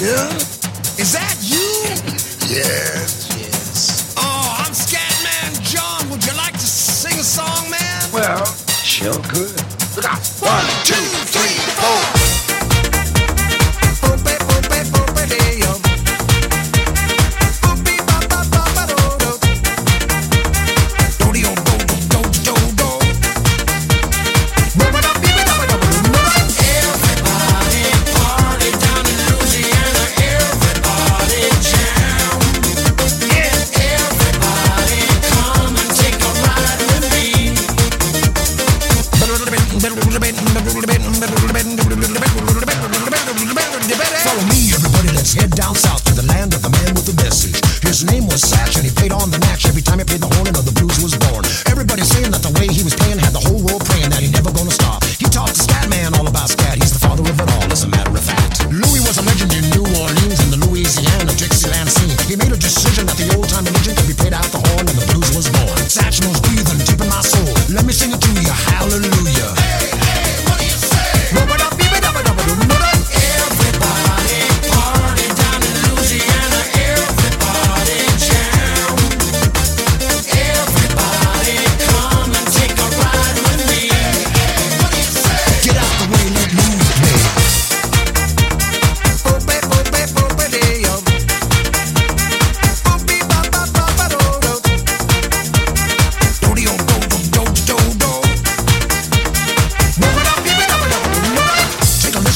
Yeah? Is that you? Yes, yes. Oh, I'm Scatman John. Would you like to sing a song, man? Well, sure could. Look out. One, two, three, four.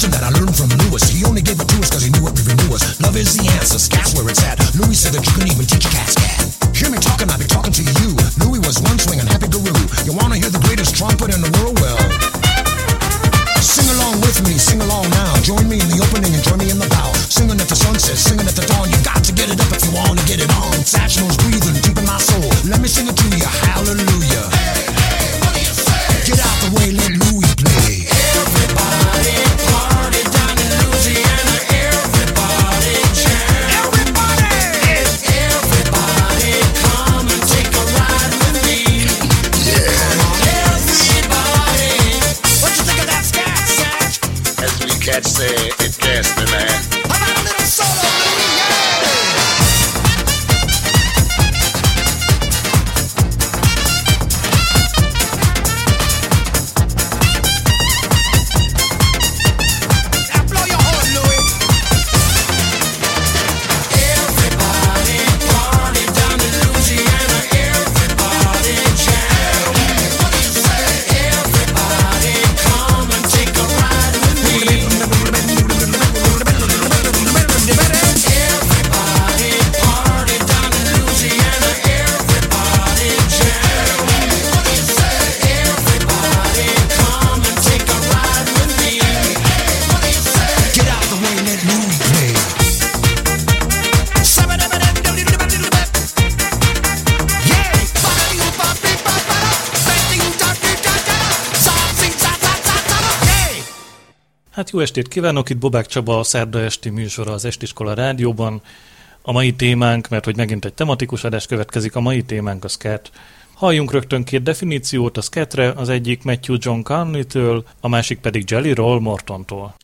That I learned from Louis. He only gave it to us because he knew it we knew us. Love is the answer, scat's where it's at. Louis said that you can even teach a cat scat. Hear me talking, I be talking to you. Louis was one swinging happy guru. You wanna hear the greatest trumpet in the world? Well, Sing along with me, sing along now. Join me in the opening and join me in the bow. Singing at the sunset, singing at the dawn. You got to get it up if you want to get it on. Satch knows breathing deep in my soul. Let me sing it to you, hallelujah. Hát jó estét kívánok, itt Bobák Csaba, a szerda esti műsora az Estiskola Rádióban. A mai témánk, mert hogy megint egy tematikus adás következik, a mai témánk a scat. Halljunk rögtön két definíciót a scatre, az egyik Matthew John Carney-től, a másik pedig Jelly Roll Mortontól.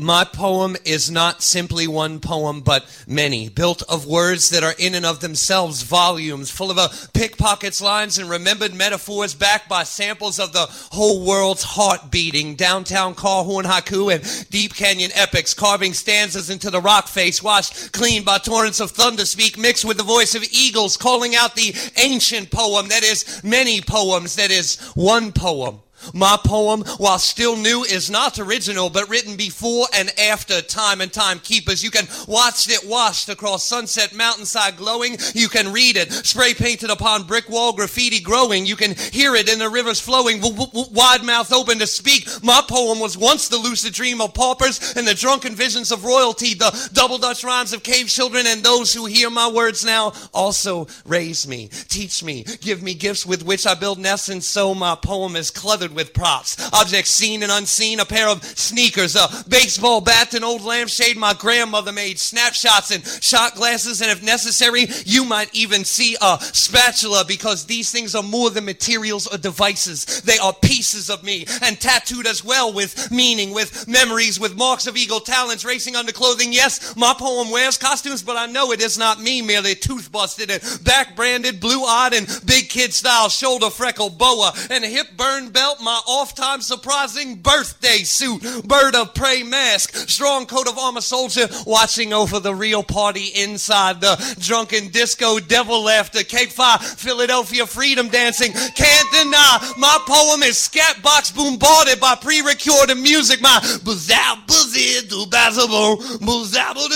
My poem is not simply one poem, but many, built of words that are in and of themselves volumes, full of a pickpockets lines and remembered metaphors backed by samples of the whole world's heart beating, downtown car horn haiku and deep canyon epics, carving stanzas into the rock face, washed clean by torrents of thunder speak, mixed with the voice of eagles, calling out the ancient poem that is many poems, that is one poem. My poem, while still new, is not original, but written before and after time and time keepers. You can watch it washed across sunset mountainside glowing. You can read it spray painted upon brick wall graffiti growing. You can hear it in the rivers flowing, w- w- wide mouth open to speak. My poem was once the lucid dream of paupers and the drunken visions of royalty, the double Dutch rhymes of cave children, and those who hear my words now also raise me, teach me, give me gifts with which I build nests, and so my poem is cluttered with props. Objects seen and unseen, a pair of sneakers, a baseball bat, an old lampshade my grandmother made, snapshots and shot glasses, and if necessary, you might even see a spatula because these things are more than materials or devices. They are pieces of me and tattooed as well with meaning, with memories, with marks of eagle talons racing under clothing. Yes, my poem wears costumes, but I know it is not me, merely tooth busted and back branded, blue eyed and big kid style, shoulder freckle boa and hip burn belt, my off time surprising birthday suit, bird of prey mask, strong coat of armor soldier, watching over the real party inside the drunken disco, devil laughter, cake fire, Philadelphia freedom dancing. Can't deny my poem is scat box bombarded by pre-recorded music. My buzzow buzzy do bazzable, buzzable.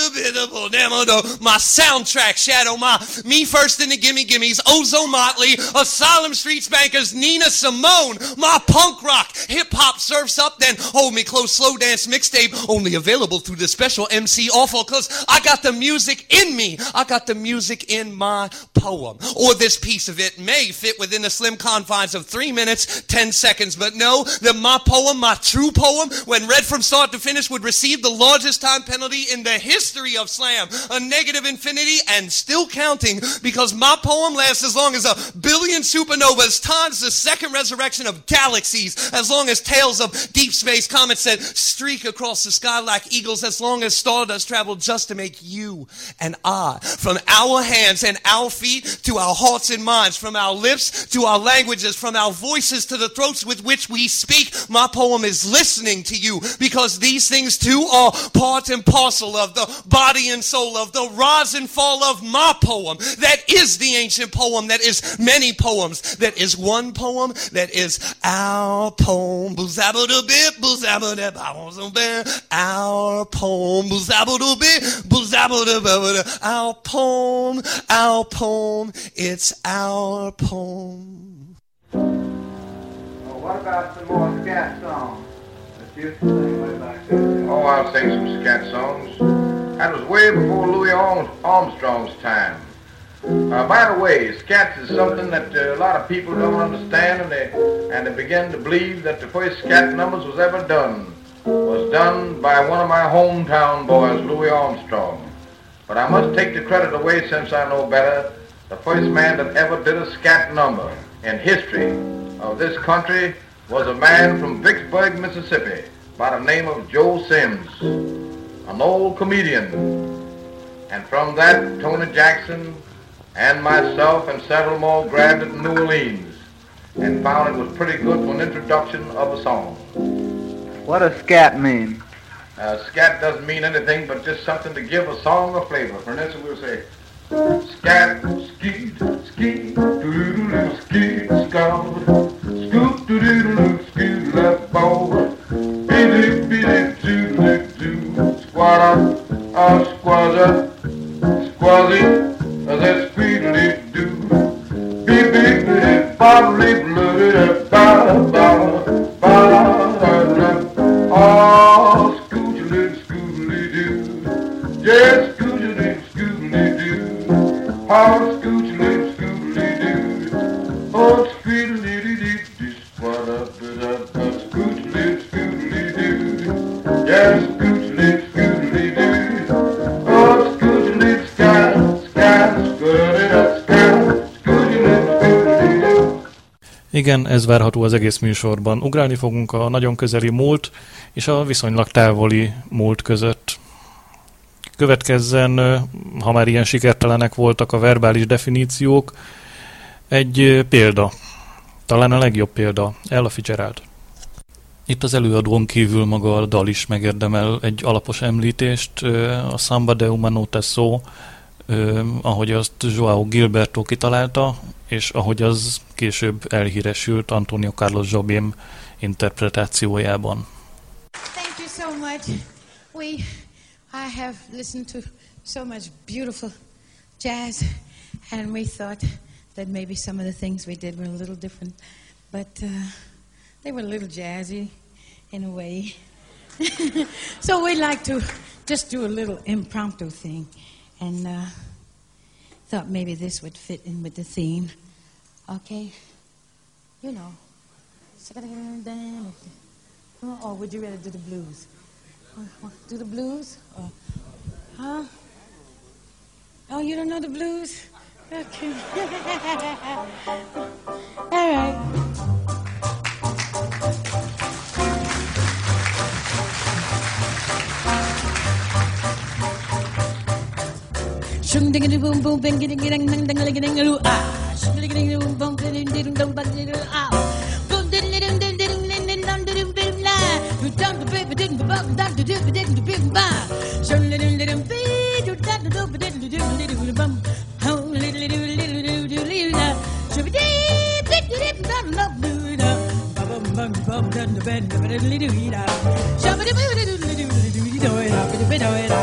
My soundtrack shadow, my me first in the gimme gimmies, Ozomatli, Asylum Street Spankers, Nina Simone, my punk rock, hip hop surfs up, then. Hold me close, slow dance mixtape, only available through the special MC awful, cause I got the music in me. I got the music in my poem. Or this piece of it may fit within the slim confines of three minutes, ten seconds, but no, that my poem, my true poem, when read from start to finish, would receive the largest time penalty in the history of slam, a negative infinity and still counting, because my poem lasts as long as a billion supernovas times the second resurrection of galaxies, as long as tales of deep space comets that streak across the sky like eagles, as long as stardust traveled just to make you and I, from our hands and our feet to our hearts and minds, from our lips to our languages, from our voices to the throats with which we speak. My poem is listening to you because these things too are part and parcel of the body and soul of the rise and fall of my poem. That is the ancient poem that is many poems. That is one poem that is our poem. Our poem. Our poem. Our poem. It's our poem. Well, what about some more scat songs that you used to sing way? Oh, I'll sing some scat songs. That was way before Louis Armstrong's time. Uh, by the way, scats is something that uh, a lot of people don't understand, and they and they begin to believe that the first scat numbers was ever done was done by one of my hometown boys, Louis Armstrong. But I must take the credit away since I know better. The first man that ever did a scat number in history of this country was a man from Vicksburg, Mississippi, by the name of Joe Sims, an old comedian. And from that, Tony Jackson and myself and several more grabbed it in New Orleans and found it was pretty good for an introduction of a song. What does scat mean? Uh, scat doesn't mean anything but just something to give a song a flavor. For instance, we'll say, scat, skeet, skeet, doodle skeet, scout, scoot, doodle skeet, left ball, bitty, bitty, doodle doo, squatter, ah, squatter, squazzy, that's squeedly doo, beep, beep, beep, bobbly, bloody, ba, ba, ba, ba, Oh, ah, scootily, scootily doo. Yes, scootily, scootily doo. Oh, ah, scootily, Igen, ez várható az egész műsorban. Ugrálni fogunk a nagyon közeli múlt és a viszonylag távoli múlt között. Következzen, ha már ilyen sikertelenek voltak a verbális definíciók, egy példa. Talán a legjobb példa. Ella Fitzgerald. Itt az előadón kívül maga a dal is megérdemel egy alapos említést. A Samba de Humano Tesso, ö, ahogy azt Joao Gilberto kitalálta, és ahogy az később elhíresült Antonio Carlos Jobim interpretációjában. Thank you so much. We, I have listened to so much beautiful jazz, and we thought that maybe some of the things we did were a little different, but uh, they were a little jazzy in a way. so we'd like to just do a little impromptu thing, and uh, thought maybe this would fit in with the theme. Okay? You know. Or would you rather do the blues? Do the blues? Or, huh? Oh, you don't know the blues? Okay. All right. Shung ding ding boom boom bing ding ding ding ding ding ding ding ah. Shung ding ding boom boom ding ding ding ding bang ding ah. Boom ding ding ding ding ding ding ding ding ding ding la. You done the baby ding the bum done the ding ding the bing ba. Shung ding ding ding be you done the ding ding ding ding ding bum. How little little little little little la. Shung ding ding ding ding love do da. Bum bum bum done the bend the little little la. Shung ding ding ding ding ding ding ding ding la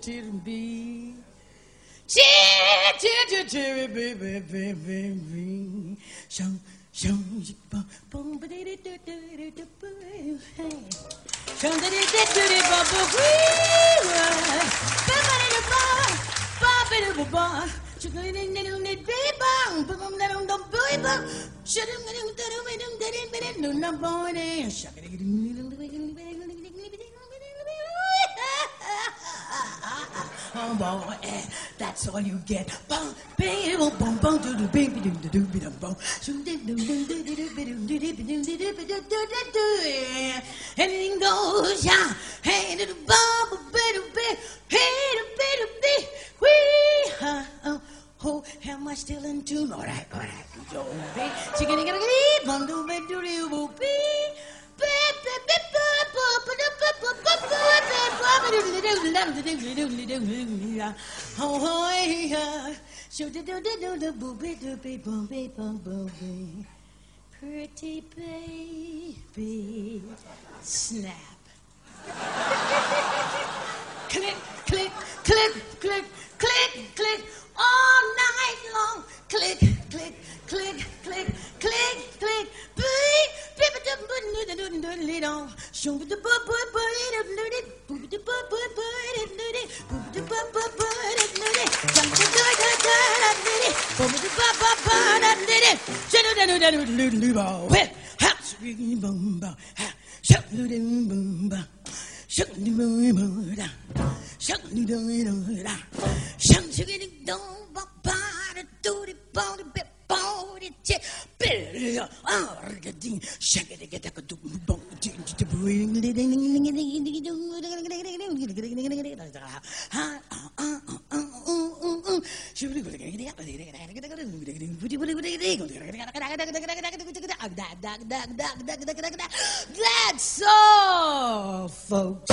Ding la. Oh boy, eh, that's all you get. Bum, bing, boom, boom, boom, doo doo, bing, doo doo, doo doo, doo down, boy. Eh, that's all you get. Boom, bing, boom, boom, boom, doo doo, bing, bing, doo doo, bing, boom. Anything goes, yeah. Hey, to the bubble, doo, bit, hey, to doo, bit, wee, ha, oh, oh, am I still in tune? All right, all right, don't be chicken, chicken, Oh, yeah. Shoo do do do do do booby dooby booby bum booby. Pretty baby. Snap. click, click, click, click, click, click. All night long. Click, click, click, click click, click, beep, beep, beep, beep, beep, beep, beep, beep, beep, dong. Shoom, beep, beep, beep, beep, beep, beep, beep, boop, beep, beep, beep, beep, beep, beep, beep, boop, beep, beep, beep, beep, beep, beep, beep, dum, da, da, da, da, da, beep, beep, boop, beep, beep, beep, da, beep, beep, shoo, da, da, da, da, da, da, da, well, ha, shoo, boom, boom, ha, shoo, boom, boom, boom. Shut the door, da. Shut the door, da. Shut the door, ah ga ding shake it get a do bo di di that's all, folks.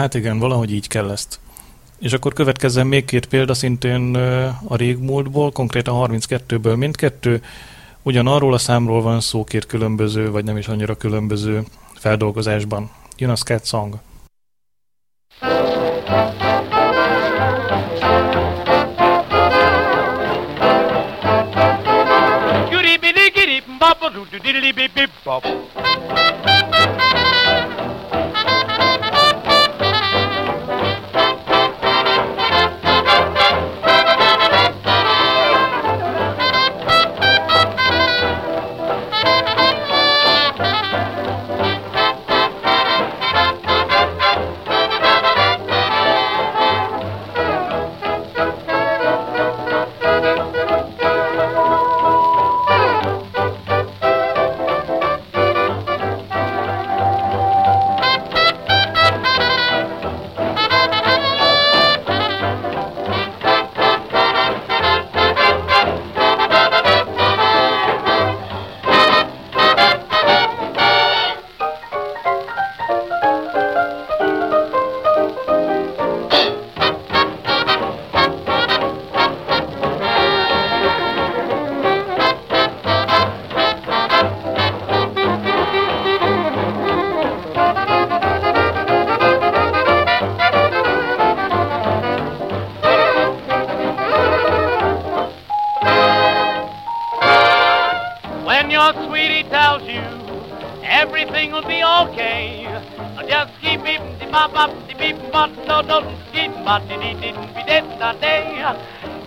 Hát igen, valahogy így kell ezt. És akkor következzen még két példa szintén a régmúltból, konkrétan 32-ből mindkettő. Ugyanarról a számról van szó két különböző, vagy nem is annyira különböző feldolgozásban. Jön a Scat Song. Bop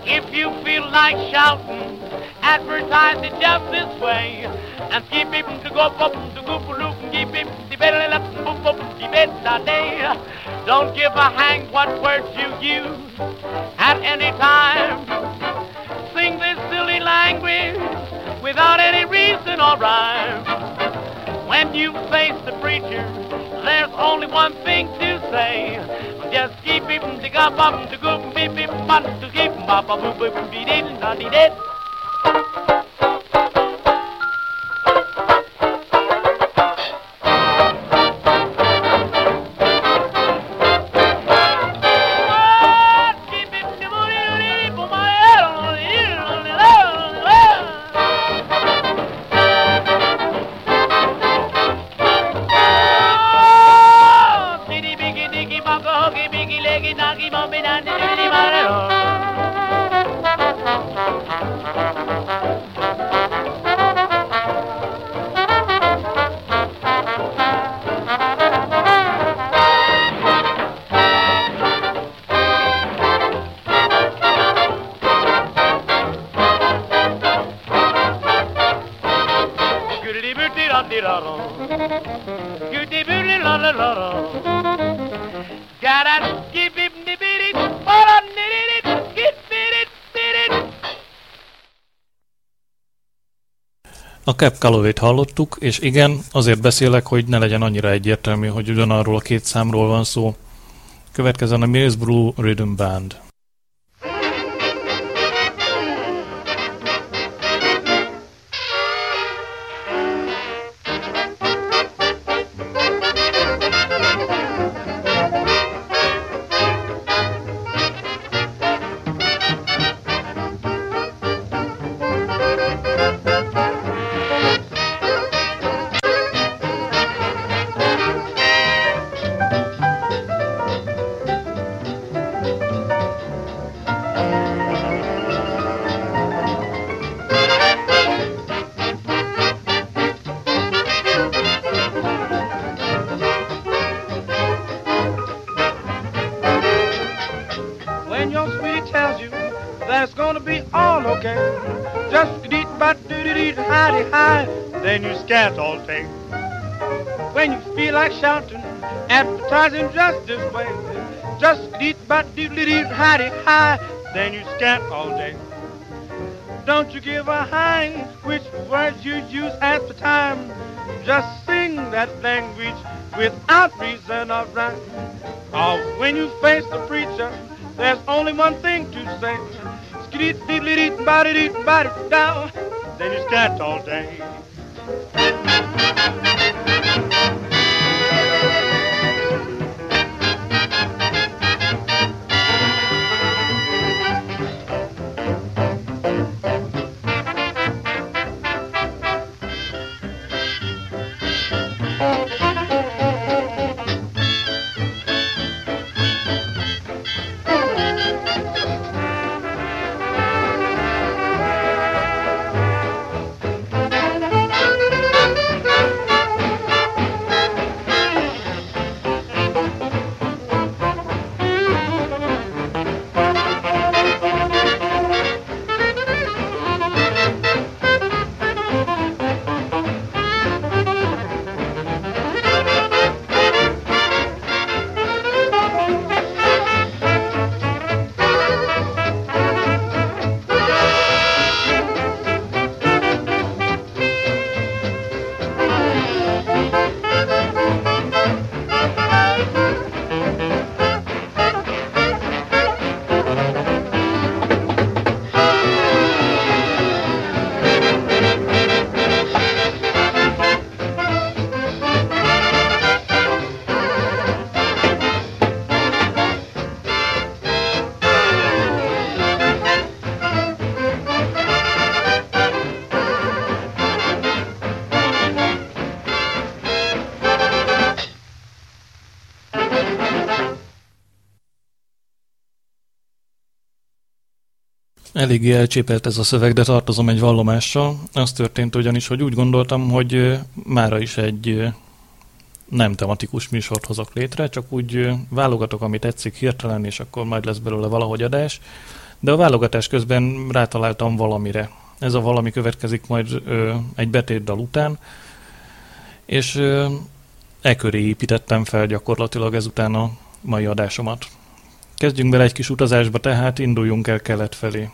If you feel like shouting, advertise it just this way, and keep beep to go up to go loop and keep beep de better up boop boop da day. Don't give a hang what words you use at any time. Sing this silly language without any reason or rhyme. When you face the preacher, there's only one thing to say. Just keep him to go bum to go beep beep bum to keep bum bum boop boop beep Gülli bülli la di la ro. Gülli bülli la la la ro. Garan gibib nibirit, baran nibirit, gibirit birit. A Cap Calloway-t hallottuk, és igen, azért beszélek, hogy ne legyen annyira egyértelmű, hogy ugyanarról a két számról van szó. Következzen a Mills Brew Rhythm Band. Just this way. Just deet but doo doo dee hidey high, then you scat all day. Don't you give a hang which words you use at the time. Just sing that language without reason or rhyme. Or when you face the preacher, there's only one thing to say. Skidit diddly body dee body down. Then you scat all day. Eléggé elcsépelt ez a szöveg, de tartozom egy vallomással. Az történt ugyanis, hogy úgy gondoltam, hogy mára is egy nem tematikus műsort hozok létre, csak úgy válogatok, amit tetszik hirtelen, és akkor majd lesz belőle valahogy adás. De a válogatás közben rátaláltam valamire. Ez a valami következik majd ö, egy betétdal után, és ö, e köré építettem fel gyakorlatilag ezután a mai adásomat. Kezdjünk bele egy kis utazásba, tehát induljunk el kelet felé.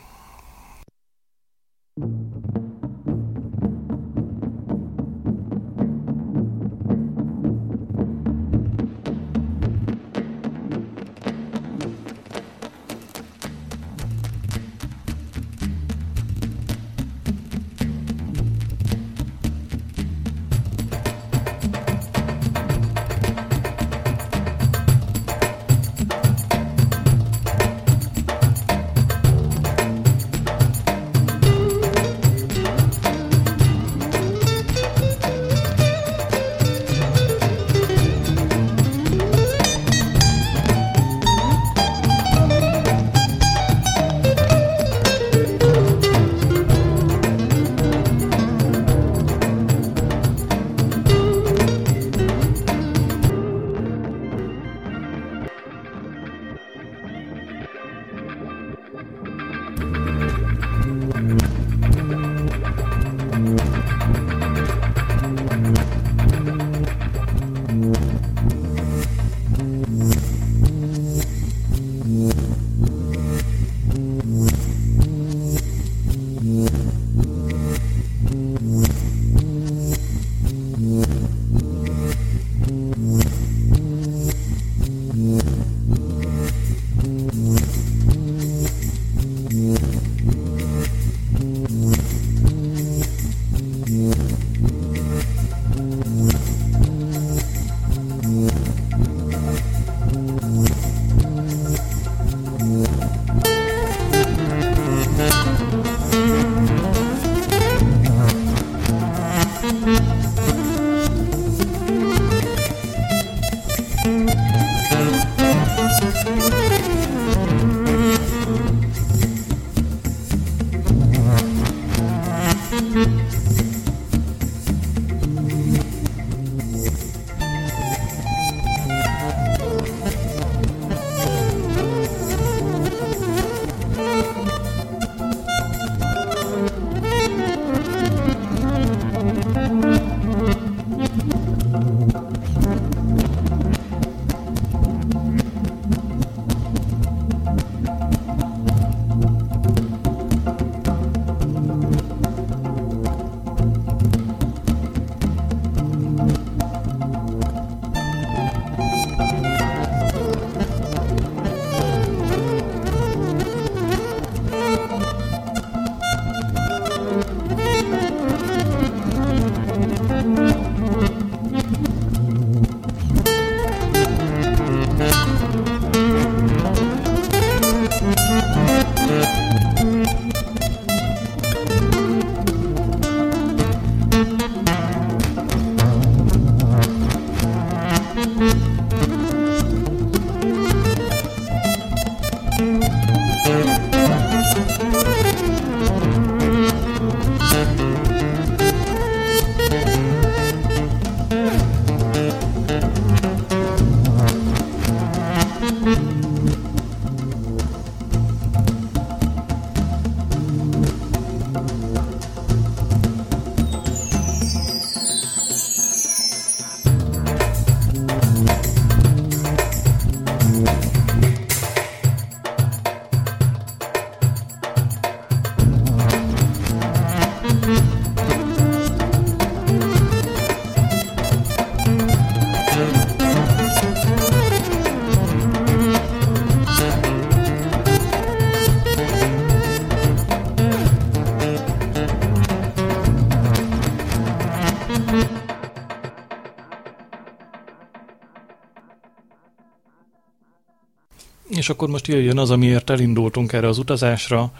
akkor most jöjjön az, amiért elindultunk erre az utazásra.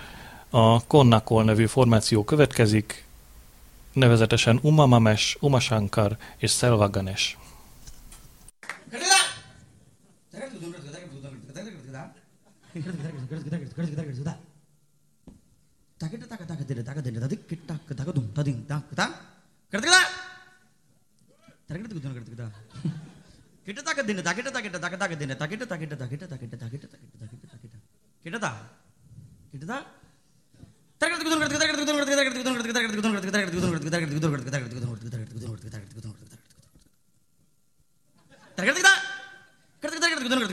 A Konnakol nevű formáció következik, nevezetesen Umamames, Umasankar és Selvaganes. கிட்டத்தக்க தின்னு தகிட்ட கிட்ட தக்க தக்க தின்னு தகிட்ட தகிட்ட தகிட்ட தகிட்ட தகிட்ட தகிட்ட தகிட்ட தகிட்ட கிட்டதா கிட்டதா தரகத்துக்கு தரகத்துக்கு தரகத்துக்கு தரகத்துக்கு தரகத்துக்கு தரகத்துக்கு தரகத்துக்கு தரகத்துக்கு தரகத்துக்கு தரகத்துக்கு தரகத்துக்கு தரகத்துக்கு தரகத்துக்கு தரகத்துக்கு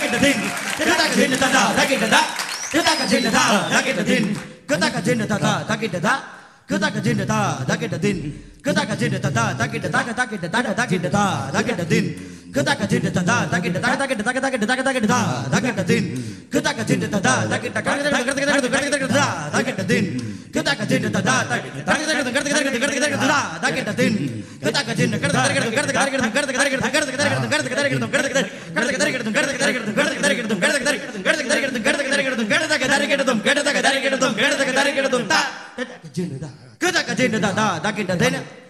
Good கதக திண்டு ததா தகிட்ட தக தகிட்ட தக தகிட்ட தக தகிட்ட தா தகிட்ட தின் கதக திண்டு ததா தகிட்ட கட கட கட கட கட கட தா தகிட்ட தின் கதக திண்டு ததா தகிட்ட தக தகிட்ட கட கட கட கட கட தா தகிட்ட தின் கதக திண்டு கட கட கட கட கட கட கட கட கட கட கட கட கட கட கட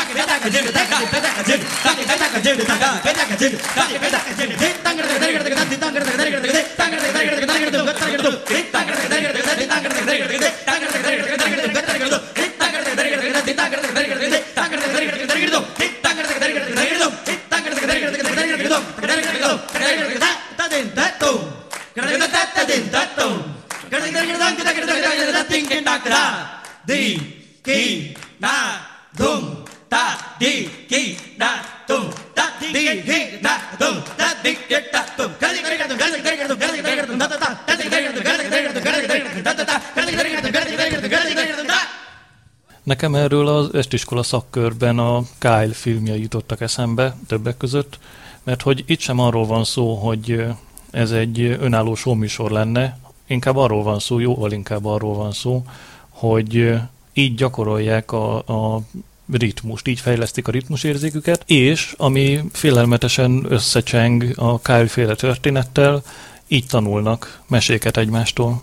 Tak 出る。Nekem erről az estiskola szakkörben a Kyle filmje jutottak eszembe többek között, mert hogy itt sem arról van szó, hogy ez egy önálló showműsor lenne, inkább arról van szó, jóval inkább arról van szó, hogy így gyakorolják a, a ritmust, így fejlesztik a ritmus ritmusérzéküket, és ami félelmetesen összecseng a Kyle-féle történettel, így tanulnak meséket egymástól.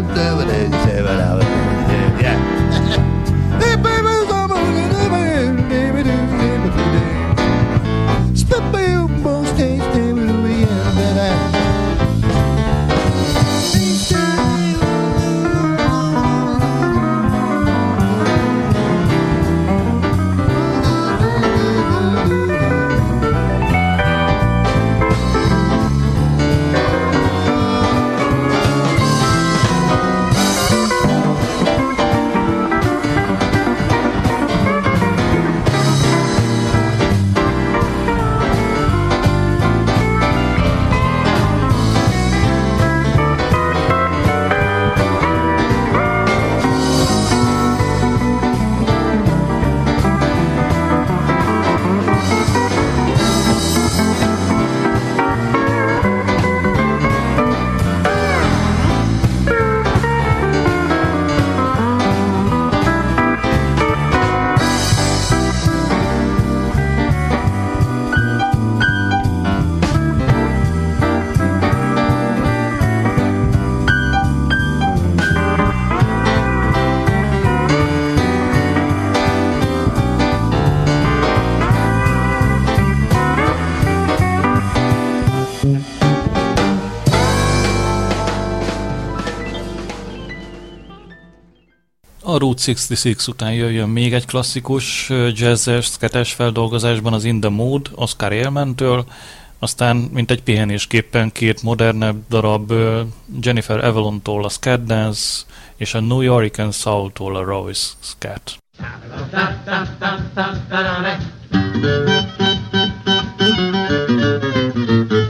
duvets Route 66 után jöjjön még egy klasszikus jazzes, sketes feldolgozásban az In the Mood, Oscar Élmentől, aztán, mint egy pihenésképpen két modernebb darab Jennifer Avalon-tól a Scat Dance, és a New York Soul-tól a Royce Scat. Da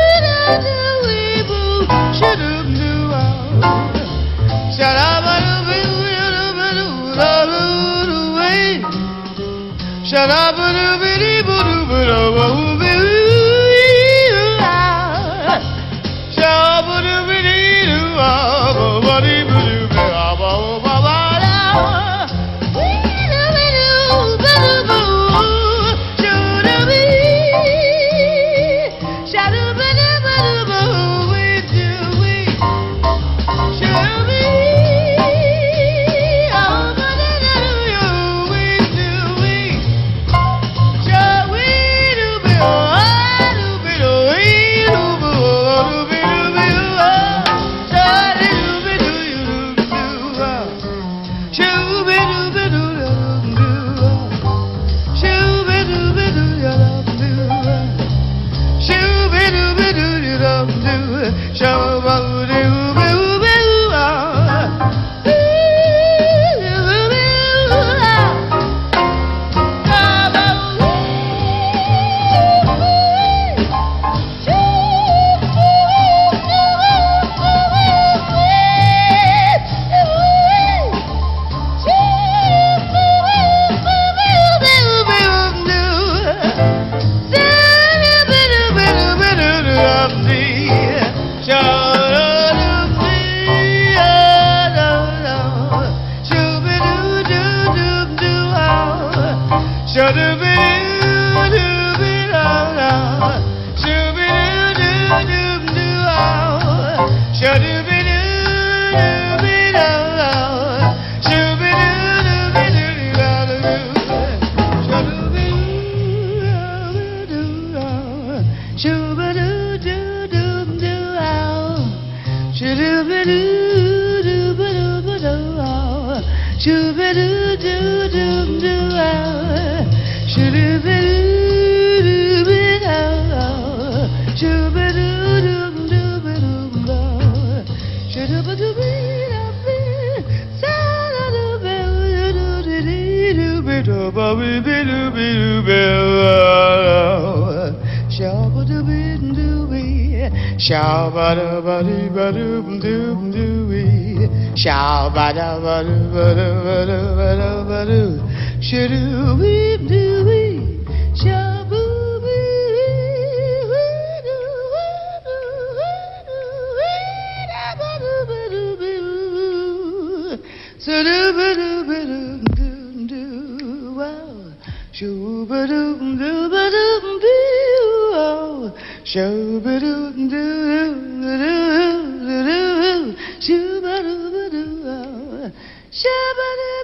Shabba-ba-doo-ba-dee-ba-doo-ba-doo Shabba-dabba-doo-ba-doo-doo-wee. Shabba-dabba-doo-ba-doo-ba-doo-ba-doo-ba-doo. Shadoo-wee-doo-wee. Shaboo-wee-doo-wee-doo-wee-doo-wee-doo-ba-doo-ba-doo-boo. Shoo-ba-doo-doo-ba-doo-doo. Shoo-ba-doo-doo-doo-doo-doo. Shoo-ba-doo-ba-doo. Shabba-dabba-dum-dum-dum-doo-wee.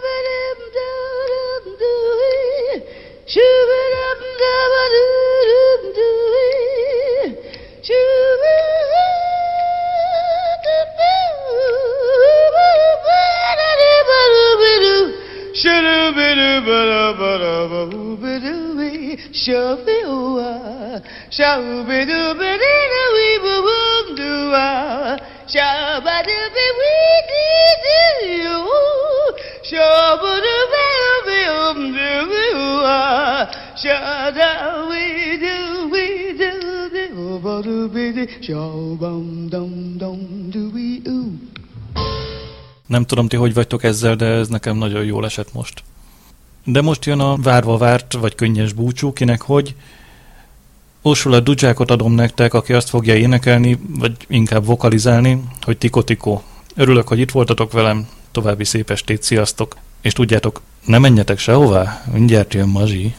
Nem tudom ti, hogy vagytok ezzel, de ez nekem nagyon jól esett most. De most jön a várva várt, vagy könnyes búcsú, kinek hogy. Ursula Dudzsákot adom nektek, aki azt fogja énekelni, vagy inkább vokalizálni, hogy Tiko-Tiko. Örülök, hogy itt voltatok velem, további szép estét, sziasztok! És tudjátok, ne menjetek sehová, mindjárt jön Mazsi.